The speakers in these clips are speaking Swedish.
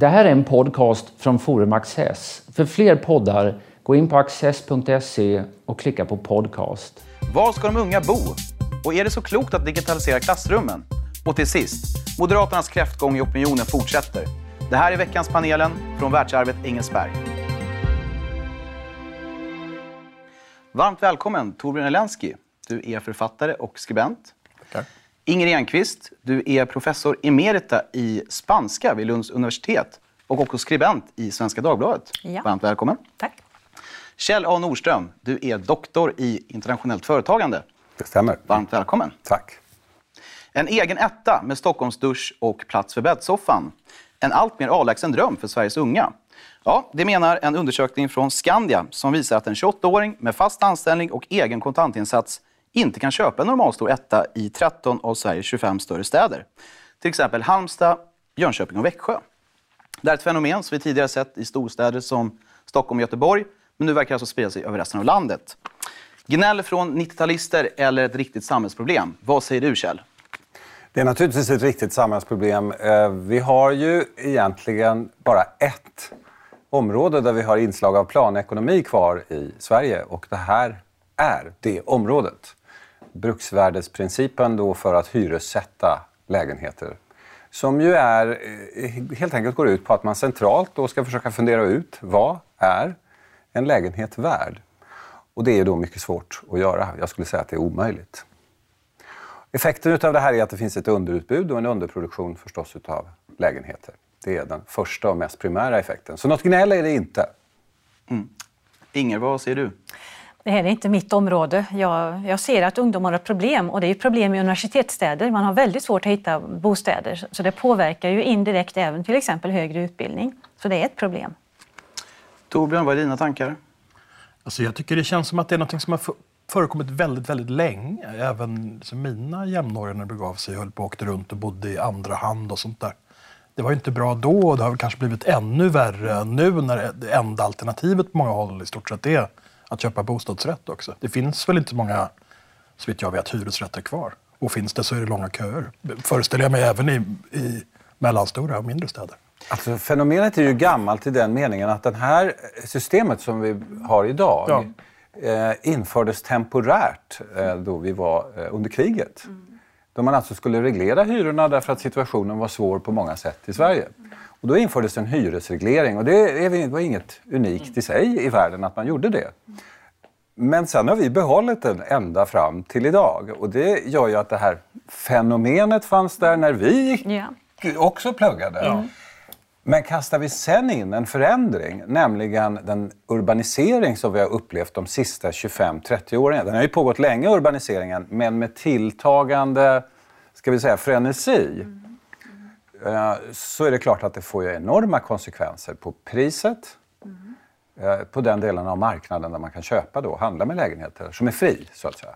Det här är en podcast från Forum Access. För fler poddar, gå in på access.se och klicka på podcast. Var ska de unga bo? Och är det så klokt att digitalisera klassrummen? Och till sist, Moderaternas kräftgång i opinionen fortsätter. Det här är veckans panelen från världsarvet Engelsberg. Varmt välkommen Torbjörn Elensky. Du är författare och skribent. Tackar. Inger Enqvist, du är professor emerita i spanska vid Lunds universitet och också skribent i Svenska Dagbladet. Ja. Varmt välkommen. Tack. Kjell A Nordström, du är doktor i internationellt företagande. Det stämmer. Varmt välkommen. Tack. En egen etta med Stockholmsdusch och plats för bäddsoffan. En allt mer avlägsen dröm för Sveriges unga. Ja, det menar en undersökning från Skandia som visar att en 28-åring med fast anställning och egen kontantinsats inte kan köpa en normalstor etta i 13 av Sveriges 25 större städer. Till exempel Halmstad, Jönköping och Växjö. Det är ett fenomen som vi tidigare sett i storstäder som Stockholm och Göteborg, men nu verkar det alltså sprida sig över resten av landet. Gnäll från 90-talister eller ett riktigt samhällsproblem? Vad säger du, Kjell? Det är naturligtvis ett riktigt samhällsproblem. Eh, vi har ju egentligen bara ett område där vi har inslag av planekonomi kvar i Sverige och det här är det området. Bruksvärdesprincipen då för att hyressätta lägenheter. Som ju är, eh, helt enkelt går ut på att man centralt då ska försöka fundera ut vad är en lägenhet värd? Och det är då mycket svårt att göra. Jag skulle säga att det är omöjligt. Effekten av det här är att det finns ett underutbud och en underproduktion förstås utav lägenheter. Det är den första och mest primära effekten. Så något gnäll är det inte. Mm. Inger, vad säger du? Det här är inte mitt område. Jag, jag ser att ungdomar har problem och det är ju problem i universitetsstäder. Man har väldigt svårt att hitta bostäder så det påverkar ju indirekt även till exempel högre utbildning. Så det är ett problem. Torbjörn, vad är dina tankar? Alltså jag tycker det känns som att det är något som har förekommit väldigt, väldigt länge. Även liksom mina jämnåriga när det begav sig höll på och åkte runt och bodde i andra hand och sånt där. Det var ju inte bra då och det har kanske blivit ännu värre nu när det enda alternativet på många håll i stort sett är att köpa bostadsrätt också. Det finns väl inte många, så vitt jag vet, hyresrätter kvar. Och finns det så är det långa köer. Föreställer jag mig även i, i mellanstora och mindre städer. Alltså, fenomenet är ju gammalt i den meningen att det här systemet som vi har idag eh, infördes temporärt eh, då vi var eh, under kriget. Då man alltså skulle reglera hyrorna därför att situationen var svår på många sätt i Sverige. Och då infördes en hyresreglering och det var inget unikt i sig i världen att man gjorde det. Men sen har vi behållit den ända fram till idag. Och det gör ju att det här fenomenet fanns där när vi Ja. också pluggade. Men kastar vi sen in en förändring, nämligen den urbanisering som vi har upplevt de sista 25-30 åren. Den har ju pågått länge, urbaniseringen, men med tilltagande ska vi säga, frenesi. eh, Så är det klart att det får ju enorma konsekvenser på priset, eh, på den delen av marknaden där man kan köpa då, handla med lägenheter, som är fri så att säga.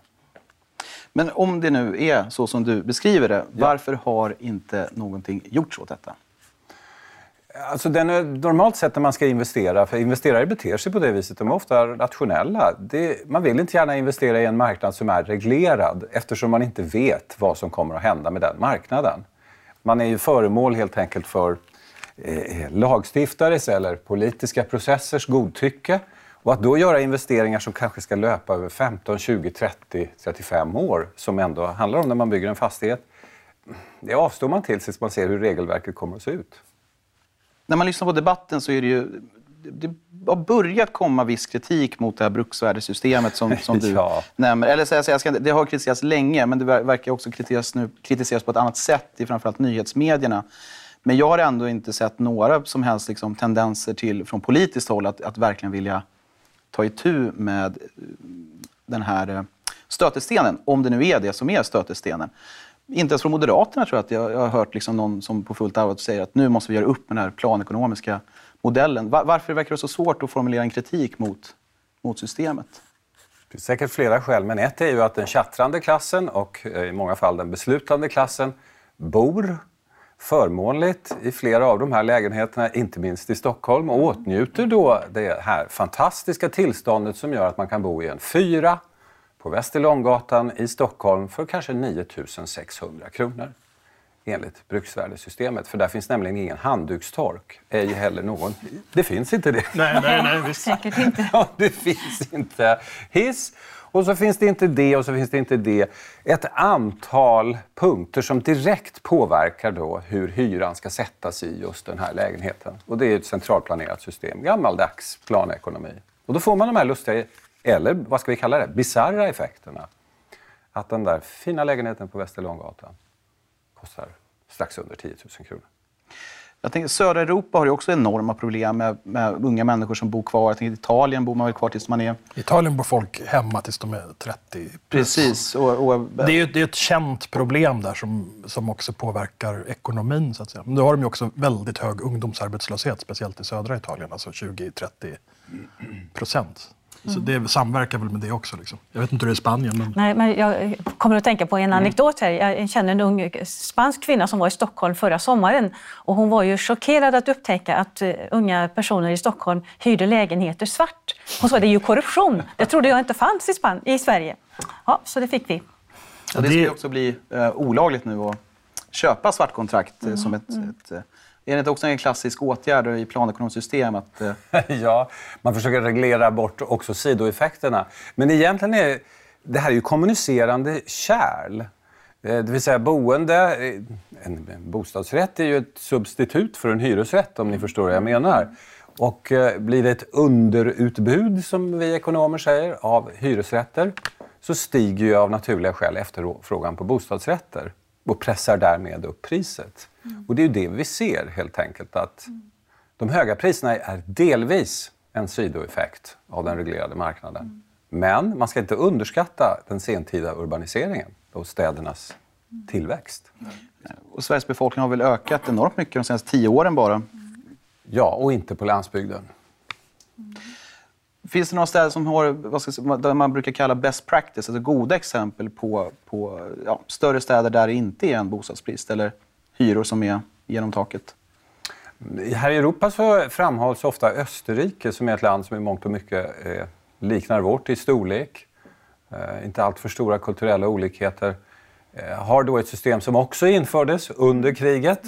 Men om det nu är så som du beskriver det, varför har inte någonting gjorts åt detta? Alltså den är, normalt sett när man ska investera, för investerare beter sig på det viset, de är ofta rationella. Det, man vill inte gärna investera i en marknad som är reglerad eftersom man inte vet vad som kommer att hända med den marknaden. Man är ju föremål helt enkelt för eh, eh lagstiftares eller politiska processers godtycke. Och att då göra investeringar som kanske ska löpa över 15, 20, 30, 35 år, som ändå handlar om när man bygger en fastighet, det avstår man till tills man ser hur regelverket kommer att se ut. När man lyssnar på debatten så är det ju... Det har börjat komma viss kritik mot det här bruksvärdessystemet som, som du Ja. nämner. Eller så jag, jag ska, det har kritiserats länge, men det ver- verkar också kritiseras, nu, kritiseras på ett annat sätt i framförallt nyhetsmedierna. Men jag har ändå inte sett några som helst liksom, tendenser till, från politiskt håll att, att verkligen vilja ta itu med eh, den här eh, stötestenen, om det nu är det som är stötestenen. Inte ens från Moderaterna tror jag att jag, jag har hört liksom någon som på fullt allvar säger att nu måste vi göra upp med den här planekonomiska modellen. Var, varför verkar det så svårt att formulera en kritik mot, mot systemet? Det finns säkert flera skäl, men ett är ju att den tjattrande klassen och eh, i många fall den beslutande klassen bor förmånligt i flera av de här lägenheterna, inte minst i Stockholm, och åtnjuter då det här fantastiska tillståndet som gör att man kan bo i en fyra på Västerlånggatan i Stockholm för kanske 9 600 kronor. enligt bruksvärdessystemet. För där finns nämligen ingen handdukstork, ej heller någon... Det finns inte det. Nej, nej, nej, visst. Säkert inte. Ja, det finns inte hiss. Och så finns det inte det och så finns det inte det. Ett antal punkter som direkt påverkar då hur hyran ska sättas i just den här lägenheten. Och det är ett centralplanerat system, gammaldags planekonomi. Och då får man de här lustiga, eller vad ska vi kalla det, bisarra effekterna. Att den där fina lägenheten på Västerlånggatan kostar strax under 10 000 kronor. Jag tänker, södra Europa har ju också enorma problem med, med unga människor som bor kvar. Jag tänker, I Italien bor man väl kvar tills man är... I Italien bor folk hemma tills de är 30. Precis. Och, och, Det är det är ett känt problem där som, som också påverkar ekonomin. Så att säga. Men då har de ju också väldigt hög ungdomsarbetslöshet, speciellt i södra Italien, alltså 20-30 procent. Så det samverkar väl med det också. Liksom. Jag vet inte hur det är i Spanien. Men... Nej, men jag kommer att tänka på en anekdot här. Jag känner en ung spansk kvinna som var i Stockholm förra sommaren. Och hon var ju chockerad att upptäcka att uh, unga personer i Stockholm hyrde lägenheter svart. Hon sa det är ju korruption. Det trodde jag inte fanns i, Span i Sverige. Ja, så det fick vi. och det ska också bli eh, olagligt nu att köpa svartkontrakt eh, som ett... ett eh, är det inte också en klassisk åtgärd i planekonomiskt system att eh, ja, man försöker reglera bort också sidoeffekterna. Men egentligen är det här är ju kommunicerande kärl. Det vill säga boende, en bostadsrätt är ju ett substitut för en hyresrätt om ni förstår vad jag menar. Och blir det ett underutbud, som vi ekonomer säger, av hyresrätter så stiger ju av naturliga skäl efterfrågan på bostadsrätter och pressar därmed upp priset. Och det är ju det vi ser helt enkelt, att de höga priserna är delvis en sidoeffekt av den reglerade marknaden. Men man ska inte underskatta den sentida urbaniseringen och städernas tillväxt. och Sveriges befolkning har väl ökat enormt mycket de senaste tio åren bara. Ja, och inte på landsbygden. Finns det några städer som har, vad ska säga, där man brukar kalla best practice, alltså goda exempel på, på ja, större städer där det inte är en bostadsbrist eller hyror som är genom taket? Här i Europa så framhålls ofta Österrike som är ett land som i mångt och mycket eh, liknar vårt i storlek. Eh, inte allt för stora kulturella olikheter. Eh, har då ett system som också infördes under kriget.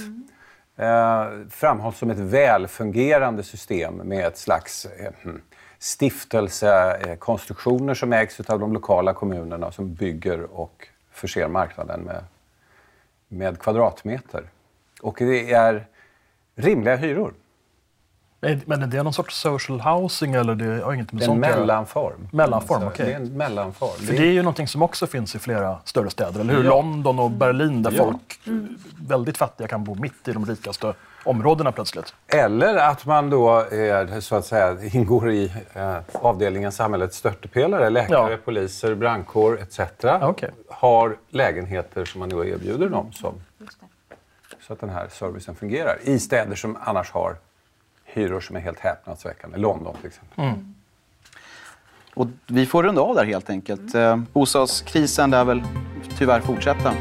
Eh, framhålls som ett välfungerande system med ett slags eh, hmm, stiftelsekonstruktioner som ägs av de lokala kommunerna som bygger och förser marknaden med, med kvadratmeter. Och det är rimliga hyror. Men är det någon sorts social housing eller det har inget med Det är en mellanform. Mellanform, Så okej. Det är en mellanform. För det är ju någonting som också finns i flera större städer, eller hur? Ja. London och Berlin där Ja. folk, väldigt fattiga, kan bo mitt i de rikaste områdena plötsligt. Eller att man då är, så att säga, ingår i eh, avdelningen samhällets stöttepelare. Läkare, Ja. poliser, brandkår etc. okej. Har lägenheter som man då erbjuder dem som, så att den här servicen fungerar. I städer som annars har hyror som är helt häpnadsväckande. London till exempel. Och vi får runda av där helt enkelt. Eh, bostadskrisen lär väl tyvärr fortsätta.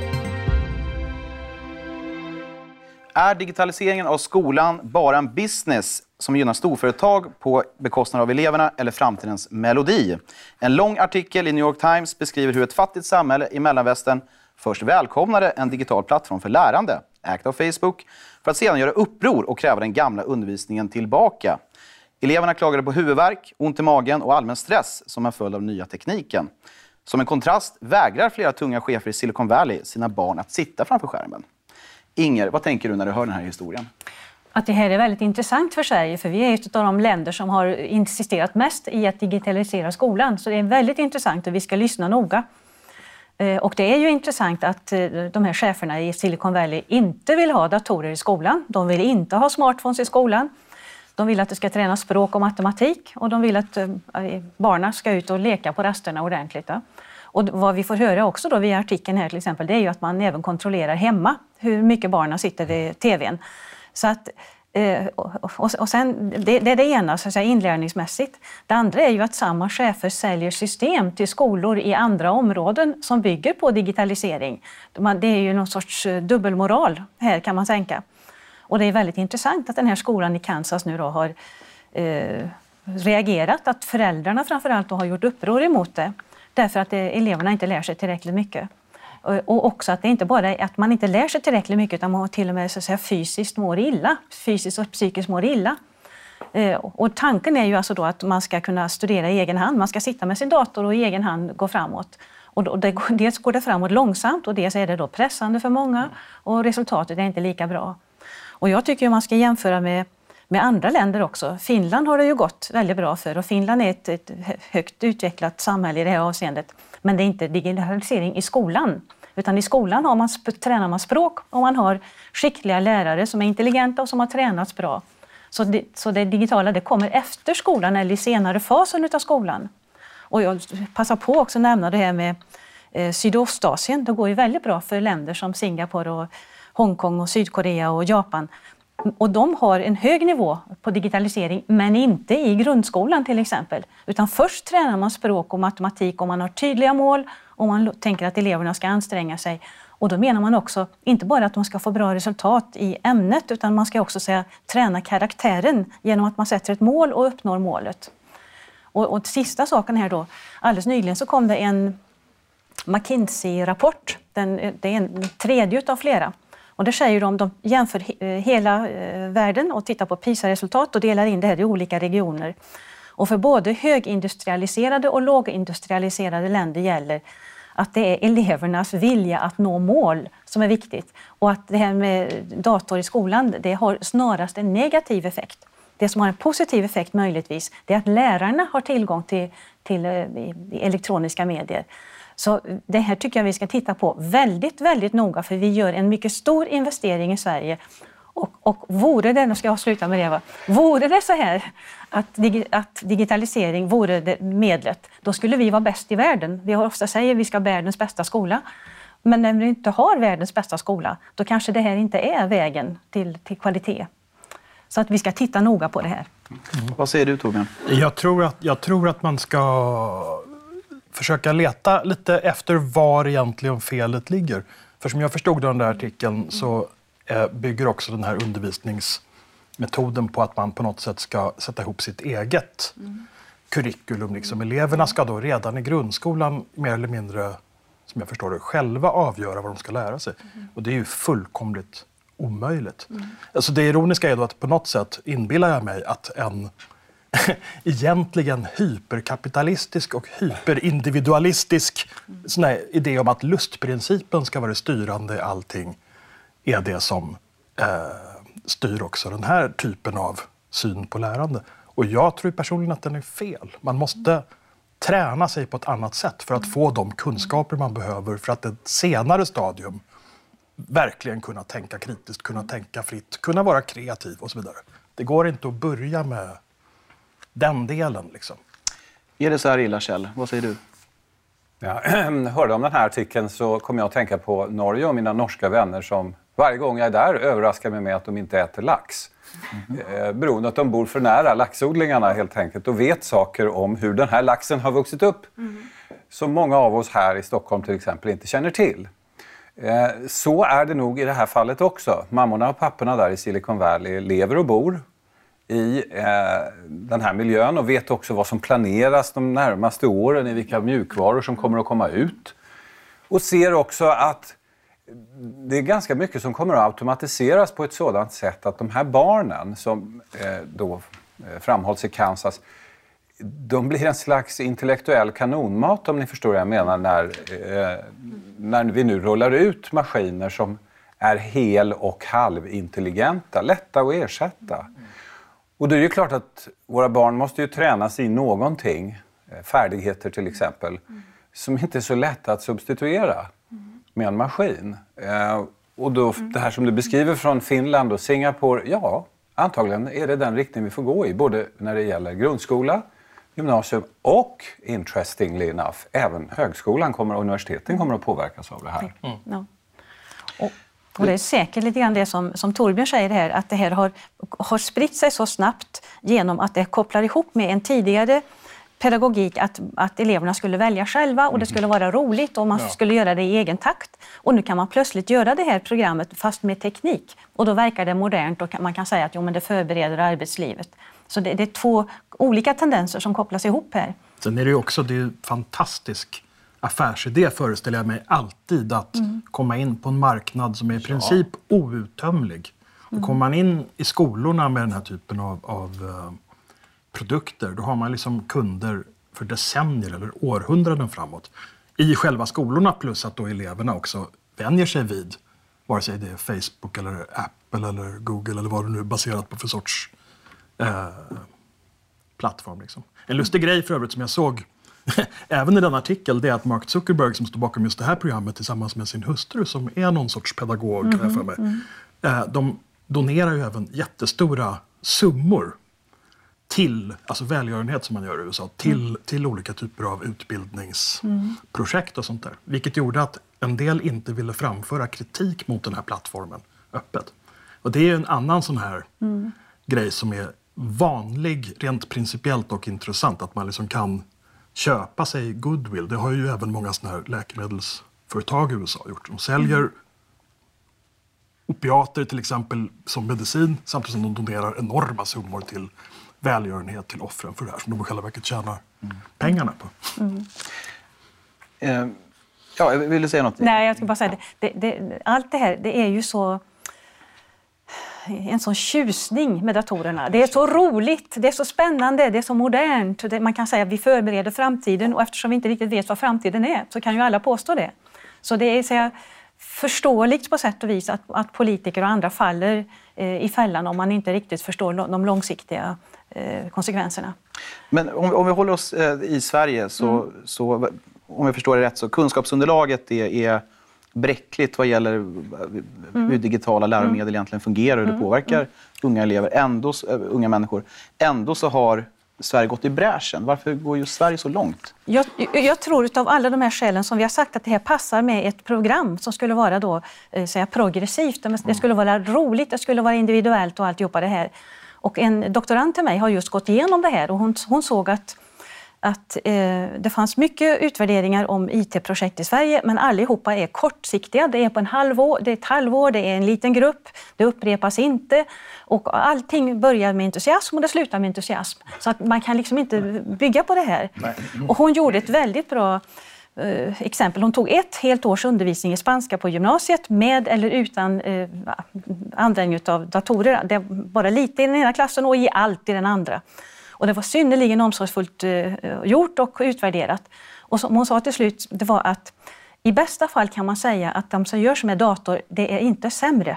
Är digitaliseringen av skolan bara en business som gynnar storföretag på bekostnad av eleverna eller framtidens melodi? En lång artikel i New York Times beskriver hur ett fattigt samhälle i mellanvästern först välkomnade en digital plattform för lärande, ägt av Facebook, för att sedan göra uppror och kräva den gamla undervisningen tillbaka. Eleverna klagade på huvudvärk, ont i magen och allmän stress som en följd av den nya tekniken. Som en kontrast vägrar flera tunga chefer i Silicon Valley sina barn att sitta framför skärmen. Inger, vad tänker du när du hör den här historien? att det här är väldigt intressant för Sverige, för vi är ett av de länder som har insisterat mest i att digitalisera skolan. Så det är väldigt intressant och vi ska lyssna noga. Eh, och det är ju intressant att eh, de här cheferna i Silicon Valley inte vill ha datorer i skolan. De vill inte ha smartphones i skolan. De vill att det ska tränas språk och matematik och de vill att eh, barnen ska ut och leka på rasterna ordentligt. Och vad vi får höra också då via artikeln här till exempel, det är ju att man även kontrollerar hemma hur mycket barnen sitter vid tvn. Så att, eh, och, sen, det, det är det ena, så att säga, inlärningsmässigt. Det andra är ju att samma chefer säljer system till skolor i andra områden som bygger på digitalisering. Det är ju någon sorts eh, dubbelmoral här kan man tänka. Och det är väldigt intressant att den här skolan i Kansas nu då har eh, reagerat, att föräldrarna framförallt har gjort uppror emot det. Därför att eleverna inte lär sig tillräckligt mycket. Och också att det inte bara är att man inte lär sig tillräckligt mycket utan man till och med så att säga, fysiskt mår illa. Fysiskt och psykiskt mår illa. Eh, och tanken är ju alltså då att man ska kunna studera i egen hand. Man ska sitta med sin dator och i egen hand gå framåt. Och det, dels går det framåt långsamt och dels är det då pressande för många och resultatet är inte lika bra. Och jag tycker man ska jämföra med, med andra länder också. Finland har det ju gått väldigt bra för och Finland är ett, ett högt utvecklat samhälle i det här avseendet. Men det är inte digitalisering i skolan. Utan i skolan har man, tränar man språk och man har skickliga lärare som är intelligenta och som har tränats bra. Så det, så det digitala det kommer efter skolan eller i senare fasen av skolan. Och jag passar på också att nämna det här med eh, Sydostasien. Det går ju väldigt bra för länder som Singapore, och Hongkong, och Sydkorea och Japan. Och de har en hög nivå på digitalisering, men inte i grundskolan till exempel. Utan först tränar man språk och matematik och man har tydliga mål och man tänker att eleverna ska anstränga sig. Och då menar man också inte bara att de ska få bra resultat i ämnet utan man ska också säga, träna karaktären genom att man sätter ett mål och uppnår målet. Och, och sista saken här då, alldeles nyligen så kom det en McKinsey-rapport. Det är en tredje av flera. Och det säger de, de jämför eh, hela eh, världen och tittar på PISA-resultat och delar in det här i olika regioner. Och för både högindustrialiserade och lågindustrialiserade länder gäller att det är elevernas vilja att nå mål som är viktigt. Och att det här med dator i skolan, det har snarast en negativ effekt. Det som har en positiv effekt möjligtvis, det är att lärarna har tillgång till, till eh, elektroniska medier. Så det här tycker jag vi ska titta på väldigt, väldigt noga för vi gör en mycket stor investering i Sverige. Och, och vore det, nu ska jag sluta med det, va? vore det så här att, att digitalisering vore det medlet, då skulle vi vara bäst i världen. Vi har ofta säger att vi ska ha världens bästa skola. Men när vi inte har världens bästa skola, då kanske det här inte är vägen till, till kvalitet. Så att vi ska titta noga på det här. Mm. Vad säger du Torbjörn? Jag tror, att, jag tror att man ska försöka leta lite efter var egentligen felet ligger. För som jag förstod den där artikeln så eh, bygger också den här undervisningsmetoden på att man på något sätt ska sätta ihop sitt eget mm. curriculum. Liksom. Eleverna ska då redan i grundskolan mer eller mindre, som jag förstår det, själva avgöra vad de ska lära sig. Mm. Och det är ju fullkomligt omöjligt. Mm. Alltså det ironiska är då att på något sätt inbillar jag mig att en egentligen hyperkapitalistisk och hyperindividualistisk sån idé om att lustprincipen ska vara styrande i allting är det som eh, styr också den här typen av syn på lärande. Och jag tror personligen att den är fel. Man måste träna sig på ett annat sätt för att få de kunskaper man behöver för att ett senare stadium verkligen kunna tänka kritiskt, kunna tänka fritt, kunna vara kreativ och så vidare. Det går inte att börja med den delen. Liksom. Är det så här illa, Kjell? Vad säger du? Ja, hörde om den här artikeln så kom jag att tänka på Norge och mina norska vänner som varje gång jag är där överraskar mig med att de inte äter lax. Mm. Eh, beroende att de bor för nära laxodlingarna helt enkelt och vet saker om hur den här laxen har vuxit upp. Mm. Som många av oss här i Stockholm till exempel inte känner till. Eh, så är det nog i det här fallet också. Mammorna och papporna där i Silicon Valley lever och bor i eh, den här miljön och vet också vad som planeras de närmaste åren, i vilka mjukvaror som kommer att komma ut. Och ser också att det är ganska mycket som kommer att automatiseras på ett sådant sätt att de här barnen som eh, då eh, framhålls i Kansas, de blir en slags intellektuell kanonmat om ni förstår vad jag menar när, eh, när vi nu rullar ut maskiner som är hel och halvintelligenta, lätta att ersätta. Och då är det klart att våra barn måste ju tränas i någonting, eh, färdigheter till exempel, mm. som inte är så lätta att substituera mm. med en maskin. Eh, och då, mm. det här som du beskriver från Finland och Singapore, ja, antagligen är det den riktning vi får gå i, både när det gäller grundskola, gymnasium och, interestingly enough, även högskolan kommer, och universiteten kommer att påverkas av det här. Mm. Och, och det är säkert lite grann det som, som Torbjörn säger här, att det här har, har spritt sig så snabbt genom att det kopplar ihop med en tidigare pedagogik att, att eleverna skulle välja själva och det skulle vara roligt och man ja. skulle göra det i egen takt. Och nu kan man plötsligt göra det här programmet fast med teknik och då verkar det modernt och man kan säga att jo, men det förbereder arbetslivet. Så det, det är två olika tendenser som kopplas ihop här. Sen är det ju också det är fantastisk affärsidé föreställer jag mig alltid att komma in på en marknad som är i princip outtömlig. Och kommer man in i skolorna med den här typen av, av eh, produkter, då har man liksom kunder för decennier eller århundraden framåt. I själva skolorna plus att då eleverna också vänjer sig vid, vare sig det är Facebook eller Apple eller Google eller vad det nu är baserat på för sorts eh, plattform. Liksom. En lustig grej för övrigt som jag såg även i den artikel det är att Mark Zuckerberg som står bakom just det här programmet tillsammans med sin hustru som är någon sorts pedagog, mm, för mig. Eh, de donerar ju även jättestora summor till, alltså välgörenhet som man gör i USA, till, mm. till olika typer av utbildningsprojekt och sånt där. Vilket gjorde att en del inte ville framföra kritik mot den här plattformen öppet. Och det är en annan sån här mm. grej som är vanlig rent principiellt och intressant, att man liksom kan köpa sig goodwill. Det har ju även många såna här läkemedelsföretag i USA gjort. De säljer mm. opiater till exempel som medicin samtidigt som de donerar enorma summor till välgörenhet till offren för det här som de i själva verket tjänar mm. pengarna på. Mm. Eh, ja, vill du säga något? Nej, jag ska bara säga det, det, det, allt det här det är ju så en sån tjusning med datorerna. Det är så roligt, det är så spännande, det är så modernt. man kan säga att vi förbereder framtiden och eftersom vi inte riktigt vet vad framtiden är så kan ju alla påstå det. Så det är så här, förståeligt på sätt och vis att, att politiker och andra faller eh, i fällan om man inte riktigt förstår de långsiktiga eh, konsekvenserna. Men om, om, vi håller oss eh, i Sverige så, mm. så, om jag förstår det rätt, så kunskapsunderlaget är, är bräckligt vad gäller mm. hur digitala läromedel mm. egentligen fungerar och hur det mm. påverkar mm. unga elever, ändå, äh, unga människor. Ändå så har Sverige gått i bräschen. Varför går just Sverige så långt? Jag, jag tror av alla de här skälen som vi har sagt att det här passar med ett program som skulle vara då, eh, säga, progressivt. Det skulle vara roligt, det skulle vara individuellt och alltihopa det här. Och en doktorand till mig har just gått igenom det här och hon, hon såg att att eh, det fanns mycket utvärderingar om IT-projekt i Sverige, men allihopa är kortsiktiga. Det är på en halvår, det är ett halvår, det är en liten grupp, det upprepas inte. Och allting börjar med entusiasm och det slutar med entusiasm. Så att man kan liksom inte bygga på det här. Och hon gjorde ett väldigt bra eh, exempel. Hon tog ett helt års undervisning i spanska på gymnasiet med eller utan eh, användning av datorer. Det bara lite i den ena klassen och i allt i den andra. Och det var synnerligen omsorgsfullt eh, eh, gjort och utvärderat. Och som hon sa till slut, det var att i bästa fall kan man säga att de som görs med dator, det är inte sämre.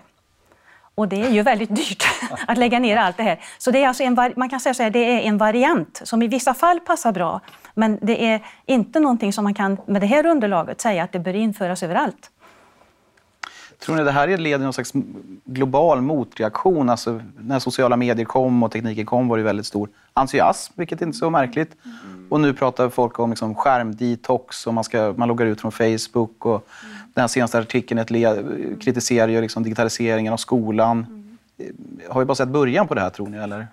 Och det är ju väldigt dyrt att lägga ner allt det här. Så det är alltså en, man kan säga så här, det är en variant som i vissa fall passar bra, men det är inte någonting som man kan med det här underlaget säga att det bör införas överallt. Tror ni det här är ett led i någon slags global motreaktion? Alltså, när sociala medier kom och tekniken kom var det väldigt stor entusiasm, vilket inte är så märkligt. Mm. Och nu pratar folk om liksom skärmdetox och man, ska, man loggar ut från Facebook. Och mm. Den här senaste artikeln ett led, kritiserar ju liksom digitaliseringen av skolan. Mm. Har vi bara sett början på det här, tror ni? Eller?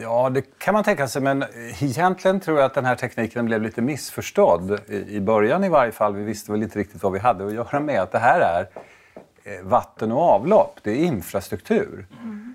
Ja, det kan man tänka sig. Men egentligen tror jag att den här tekniken blev lite missförstådd. I början i varje fall. Vi visste väl inte riktigt vad vi hade att göra med. Att det här är vatten och avlopp, det är infrastruktur. Mm.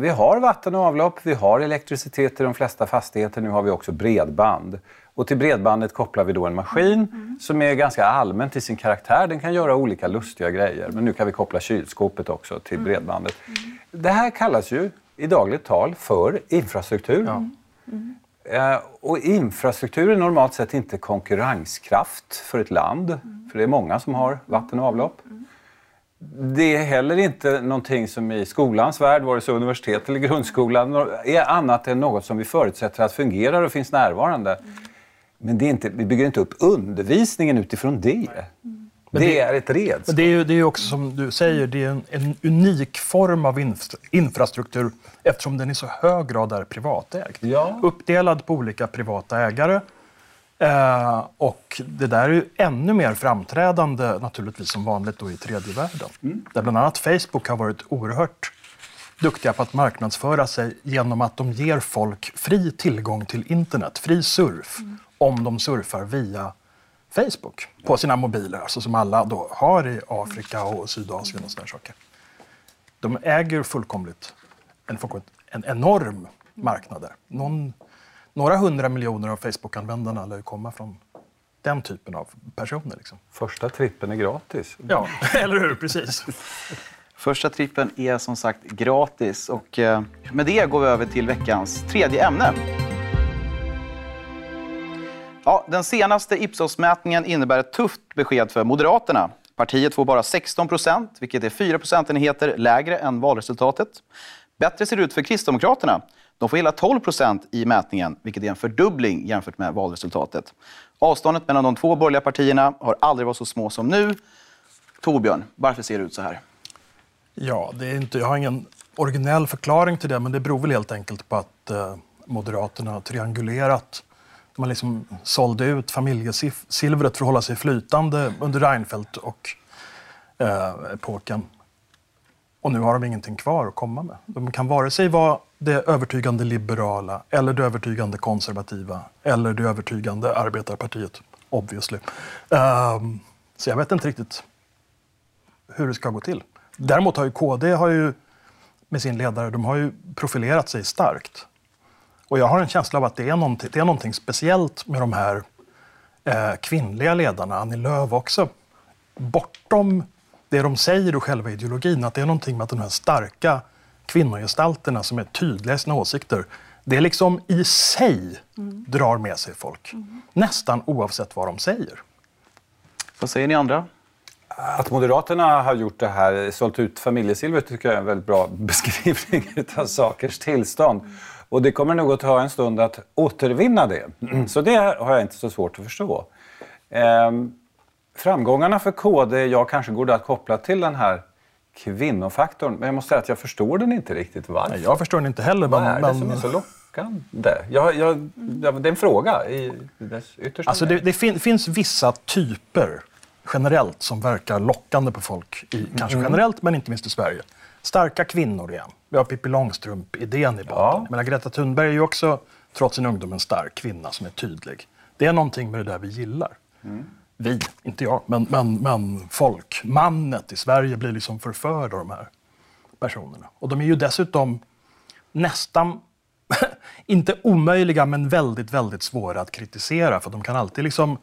Vi har vatten och avlopp, vi har elektricitet i de flesta fastigheter, nu har vi också bredband. Och till bredbandet kopplar vi då en maskin mm. som är ganska allmän till sin karaktär. Den kan göra olika lustiga grejer, men nu kan vi koppla kylskåpet också till mm. bredbandet. Mm. Det här kallas ju i dagligt tal för infrastruktur. Ja. Mm. Eh, och infrastruktur är normalt sett inte konkurrenskraft för ett land, mm. för det är många som har vatten och avlopp. Det är heller inte någonting som i skolans värld, vare sig universitet eller grundskolan, är annat än något som vi förutsätter att fungerar och finns närvarande. Men det är inte, vi bygger inte upp undervisningen utifrån det. Det, det, är ett redskap. Det är, det är också som du säger, det är en, en unik form av infrastruktur eftersom den i så hög grad är privatägd. Ja. Uppdelad på olika privata ägare Eh, och det där är ju ännu mer framträdande naturligtvis som vanligt då i tredje världen. Mm. Där bland annat Facebook har varit oerhört duktiga på att marknadsföra sig genom att de ger folk fri tillgång till internet, fri surf, mm. om de surfar via Facebook på sina mobiler, alltså som alla då har i Afrika och Sydasien och sådana saker. De äger fullkomligt en, en enorm marknad där. Någon några hundra miljoner av Facebook-användarna lär komma från Den typen av personer. Liksom. Första trippen är gratis. Ja, eller hur? Precis. Första trippen är som sagt gratis och eh, med det går vi över till veckans tredje ämne. Ja, den senaste Ipsos-mätningen innebär ett tufft besked för Moderaterna. Partiet får bara 16 procent, vilket är 4 procentenheter lägre än valresultatet. Bättre ser det ut för Kristdemokraterna. De får hela 12 procent i mätningen, vilket är en fördubbling jämfört med valresultatet. Avståndet mellan de två borgerliga partierna har aldrig varit så små som nu. Torbjörn, varför ser det ut så här? Ja, det är inte, jag har ingen originell förklaring till det, men det beror väl helt enkelt på att eh, Moderaterna har triangulerat. Man liksom sålde ut familjesilvret för att hålla sig flytande under Reinfeldt och eh, epoken. Och nu har de ingenting kvar att komma med. De kan vare sig vara det övertygande liberala eller det övertygande konservativa eller det övertygande arbetarpartiet, obviously. Um, så jag vet inte riktigt hur det ska gå till. Däremot har ju KD har ju, med sin ledare de har ju profilerat sig starkt. Och jag har en känsla av att det är någonting, det är någonting speciellt med de här eh, kvinnliga ledarna, Annie Lööf också. Bortom det de säger och själva ideologin, att det är någonting med att de här starka kvinnogestalterna som är tydliga i sina åsikter, det liksom i sig mm. drar med sig folk. Mm. Nästan oavsett vad de säger. Vad säger ni andra? Att Moderaterna har gjort det här, sålt ut familjesilvret, tycker jag är en väldigt bra beskrivning av sakers tillstånd. Och det kommer nog att ta en stund att återvinna det. Så det har jag inte så svårt att förstå. Ehm, framgångarna för KD, jag kanske går att koppla till den här kvinnofaktorn. Men jag måste säga att jag förstår den inte riktigt. Varför? Nej, jag förstår den inte heller. Vad är det som är så lockande? Jag, jag, det är en fråga i dess yttersta alltså det, det fin, finns vissa typer generellt som verkar lockande på folk. I, kanske mm. generellt, men inte minst i Sverige. Starka kvinnor igen. Vi har Pippi Långstrump-idén i botten. Ja. Men Greta Thunberg är ju också, trots sin ungdom, en stark kvinna som är tydlig. Det är någonting med det där vi gillar. Mm. Vi, inte jag, men, men, men folk. Mannet i Sverige blir liksom förförd av de här personerna. Och de är ju dessutom nästan, inte omöjliga, men väldigt, väldigt svåra att kritisera. För de kan alltid liksom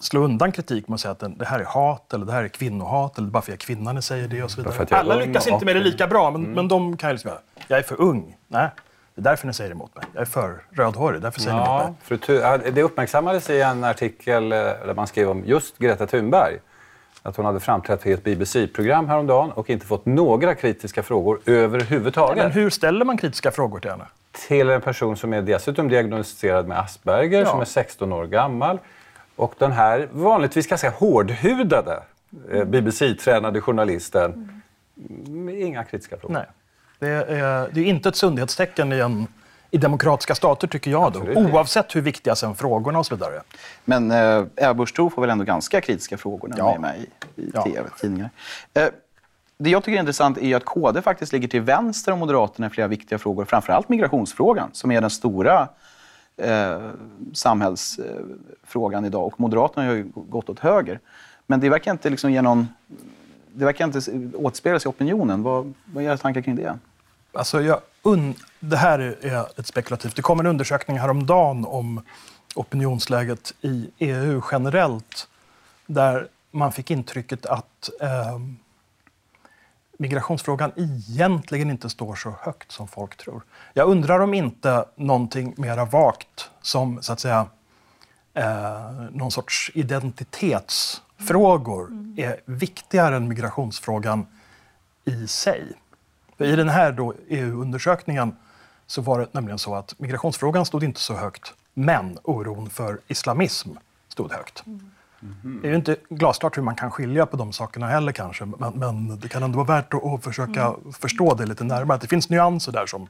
slå undan kritik med att säga att det här är hat eller det här är kvinnohat eller bara för att jag är kvinna säger det och så vidare. Alla lyckas inte med det lika bra, men, mm. men de kan ju liksom jag är för ung. Nej, det är därför ni säger emot mig. Jag är för rödhårig, därför säger ja, ni emot mig. Det uppmärksammades i en artikel eh, där man skrev om just Greta Thunberg. Att hon hade framträtt i ett BBC-program häromdagen och inte fått några kritiska frågor överhuvudtaget. Men hur ställer man kritiska frågor till henne? Till en person som är dessutom diagnostiserad med Asperger, ja. som är 16 år gammal och den här vanligtvis ganska hårdhudade eh, BBC-tränade journalisten, mm. inga kritiska frågor. Nej. Det är, det är inte ett sundhetstecken i, en, i demokratiska stater, tycker jag. Då, oavsett hur viktiga sen frågorna och så vidare. Men eh, Ebba Busch får väl ändå ganska kritiska frågor när ja. är med i, i ja. tv-tidningar. Eh, det jag tycker är intressant är att KD faktiskt ligger till vänster om Moderaterna i flera viktiga frågor. Framförallt migrationsfrågan, som är den stora eh, samhällsfrågan idag. Och Moderaterna har ju gått åt höger. Men det verkar inte liksom ge någon... Det verkar inte återspeglas i opinionen. Vad, vad är era tankar kring det? Alltså jag un... Det här är ett spekulativt. Det kom en undersökning häromdagen om opinionsläget i EU generellt där man fick intrycket att eh, migrationsfrågan egentligen inte står så högt som folk tror. Jag undrar om inte någonting mera vagt som så att säga eh, någon sorts identitetsfrågor mm. är viktigare än migrationsfrågan i sig. För I den här EU-undersökningen så var det nämligen så att migrationsfrågan stod inte så högt, men oron för islamism stod högt. Mm. Mm. Det är ju inte glasklart hur man kan skilja på de sakerna heller kanske, men, men det kan ändå vara värt att, att försöka mm. förstå det lite närmare. Att det finns nyanser där som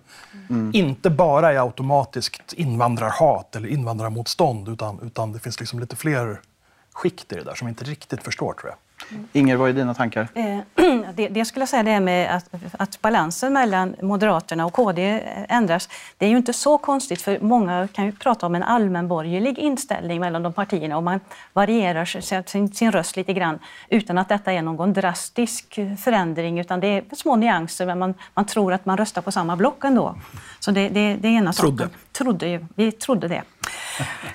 mm. inte bara är automatiskt invandrarhat eller invandrarmotstånd, utan, utan det finns liksom lite fler skikt i det där som vi inte riktigt förstår tror jag. Inger, vad är dina tankar? Eh, det, det skulle jag säga det med att, att, balansen mellan Moderaterna och KD ändras. Det är ju inte så konstigt, för många kan ju prata om en allmänborgerlig inställning mellan de partierna och man varierar sin, sin röst lite grann utan att detta är någon drastisk förändring, utan det är små nyanser, men man, man tror att man röstar på samma block ändå. Så det, det, det är ena trodde. saken. Trodde. Vi trodde det.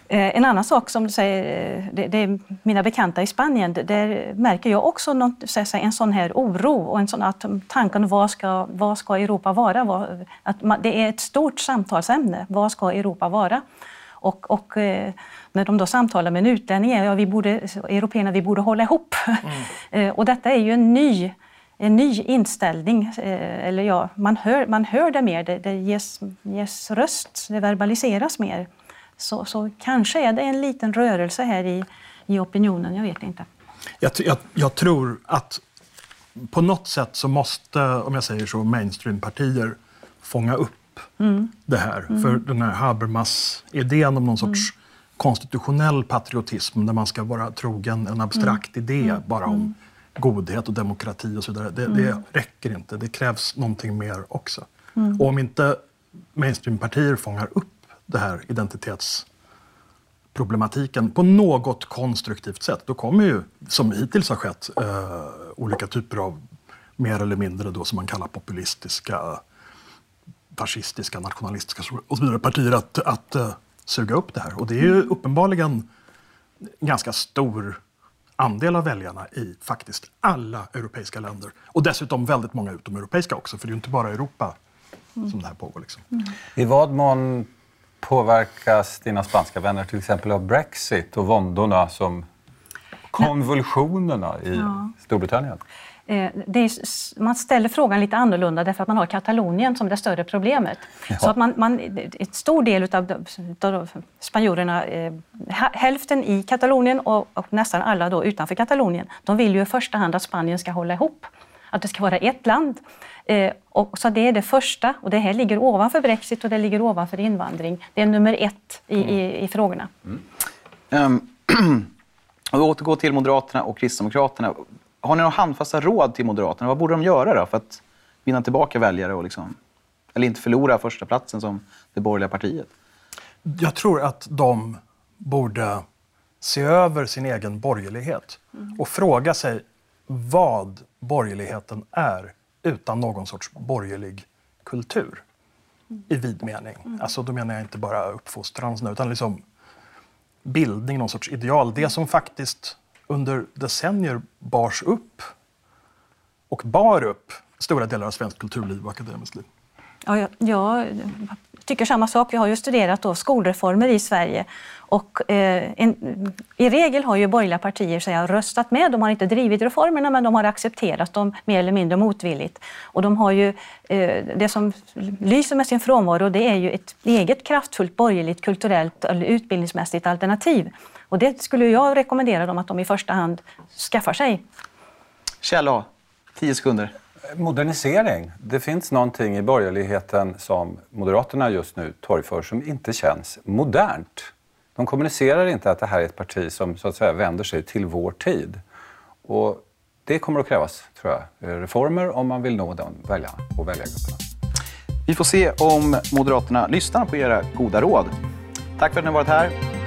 Eh, en annan sak som du säger, eh, det, det är mina bekanta i Spanien, där märker jag också något, så en sån här oro och en sån att tanken vad ska, vad ska Europa vara? Vad, att man, det är ett stort samtalsämne. Vad ska Europa vara? Och, och eh, när de då samtalar med en utlänning, ja, vi borde, européerna, vi borde hålla ihop. Mm. och detta är ju en ny en ny inställning. Eh, eller ja, man, hör, man hör det mer, det, det ges, ges röst, det verbaliseras mer. Så, så kanske är det en liten rörelse här i, i opinionen, jag vet inte. Jag, jag, jag tror att på något sätt så måste, om jag säger så, mainstreampartier fånga upp mm. det här. Mm. För den här Habermas-idén om någon sorts mm. konstitutionell patriotism där man ska vara trogen en abstrakt mm. idé mm. bara om mm godhet och demokrati och så vidare. Det, mm. det räcker inte. Det krävs någonting mer också. Mm. Och om inte mainstreampartier fångar upp det här identitetsproblematiken på något konstruktivt sätt, då kommer ju, som hittills har skett, eh, olika typer av mer eller mindre då som man kallar populistiska, fascistiska, nationalistiska och så vidare partier att, att uh, suga upp det här. Och det är ju uppenbarligen ganska stor andel av väljarna i faktiskt alla europeiska länder. Och dessutom väldigt många utomeuropeiska också, för det är ju inte bara i Europa mm. som det här pågår. Liksom. Mm. I vad mån påverkas dina spanska vänner till exempel av Brexit och våndorna som konvulsionerna i ja. Storbritannien? Eh, är, man ställer frågan lite annorlunda därför att man har Katalonien som det större problemet. Ja. Så att man, man, ett stor del av, spanjorerna, eh, hälften i Katalonien och, och, nästan alla då utanför Katalonien, de vill ju i första hand att Spanien ska hålla ihop. Att det ska vara ett land. Eh, och, så det är det första och det här ligger ovanför Brexit och det ligger ovanför invandring. Det är nummer ett i, i, i frågorna. Mm. Um, och återgå till Moderaterna och Kristdemokraterna. Har ni några handfasta råd till Moderaterna? Vad borde de göra då för att vinna tillbaka väljare och liksom, eller inte förlora första platsen som det borgerliga partiet? Jag tror att de borde se över sin egen borgerlighet och fråga sig vad borgerligheten är utan någon sorts borgerlig kultur i vid mening. Mm. Alltså, då menar jag inte bara uppfostran utan liksom bildning, någon sorts ideal. Det som faktiskt under decennier bars upp och bar upp stora delar av svenskt kulturliv och akademiskt liv. Ja, jag, jag tycker samma sak. Jag har ju studerat då skolreformer i Sverige och eh, en, i regel har ju borgerliga partier säga, röstat med. De har inte drivit reformerna men de har accepterat dem mer eller mindre motvilligt. Och de har ju, eh, det som lyser med sin frånvaro det är ju ett eget kraftfullt borgerligt kulturellt eller utbildningsmässigt alternativ. Och det skulle jag rekommendera dem att de i första hand skaffar sig. Kjell A, tio sekunder. Modernisering. Det finns någonting i borgerligheten som Moderaterna just nu torgför som inte känns modernt. De kommunicerar inte att det här är ett parti som så att säga vänder sig till vår tid. Och det kommer att krävas, tror jag, reformer om man vill nå de väljarna och väljargrupperna. Vi får se om Moderaterna lyssnar på era goda råd. Tack för att ni har varit här.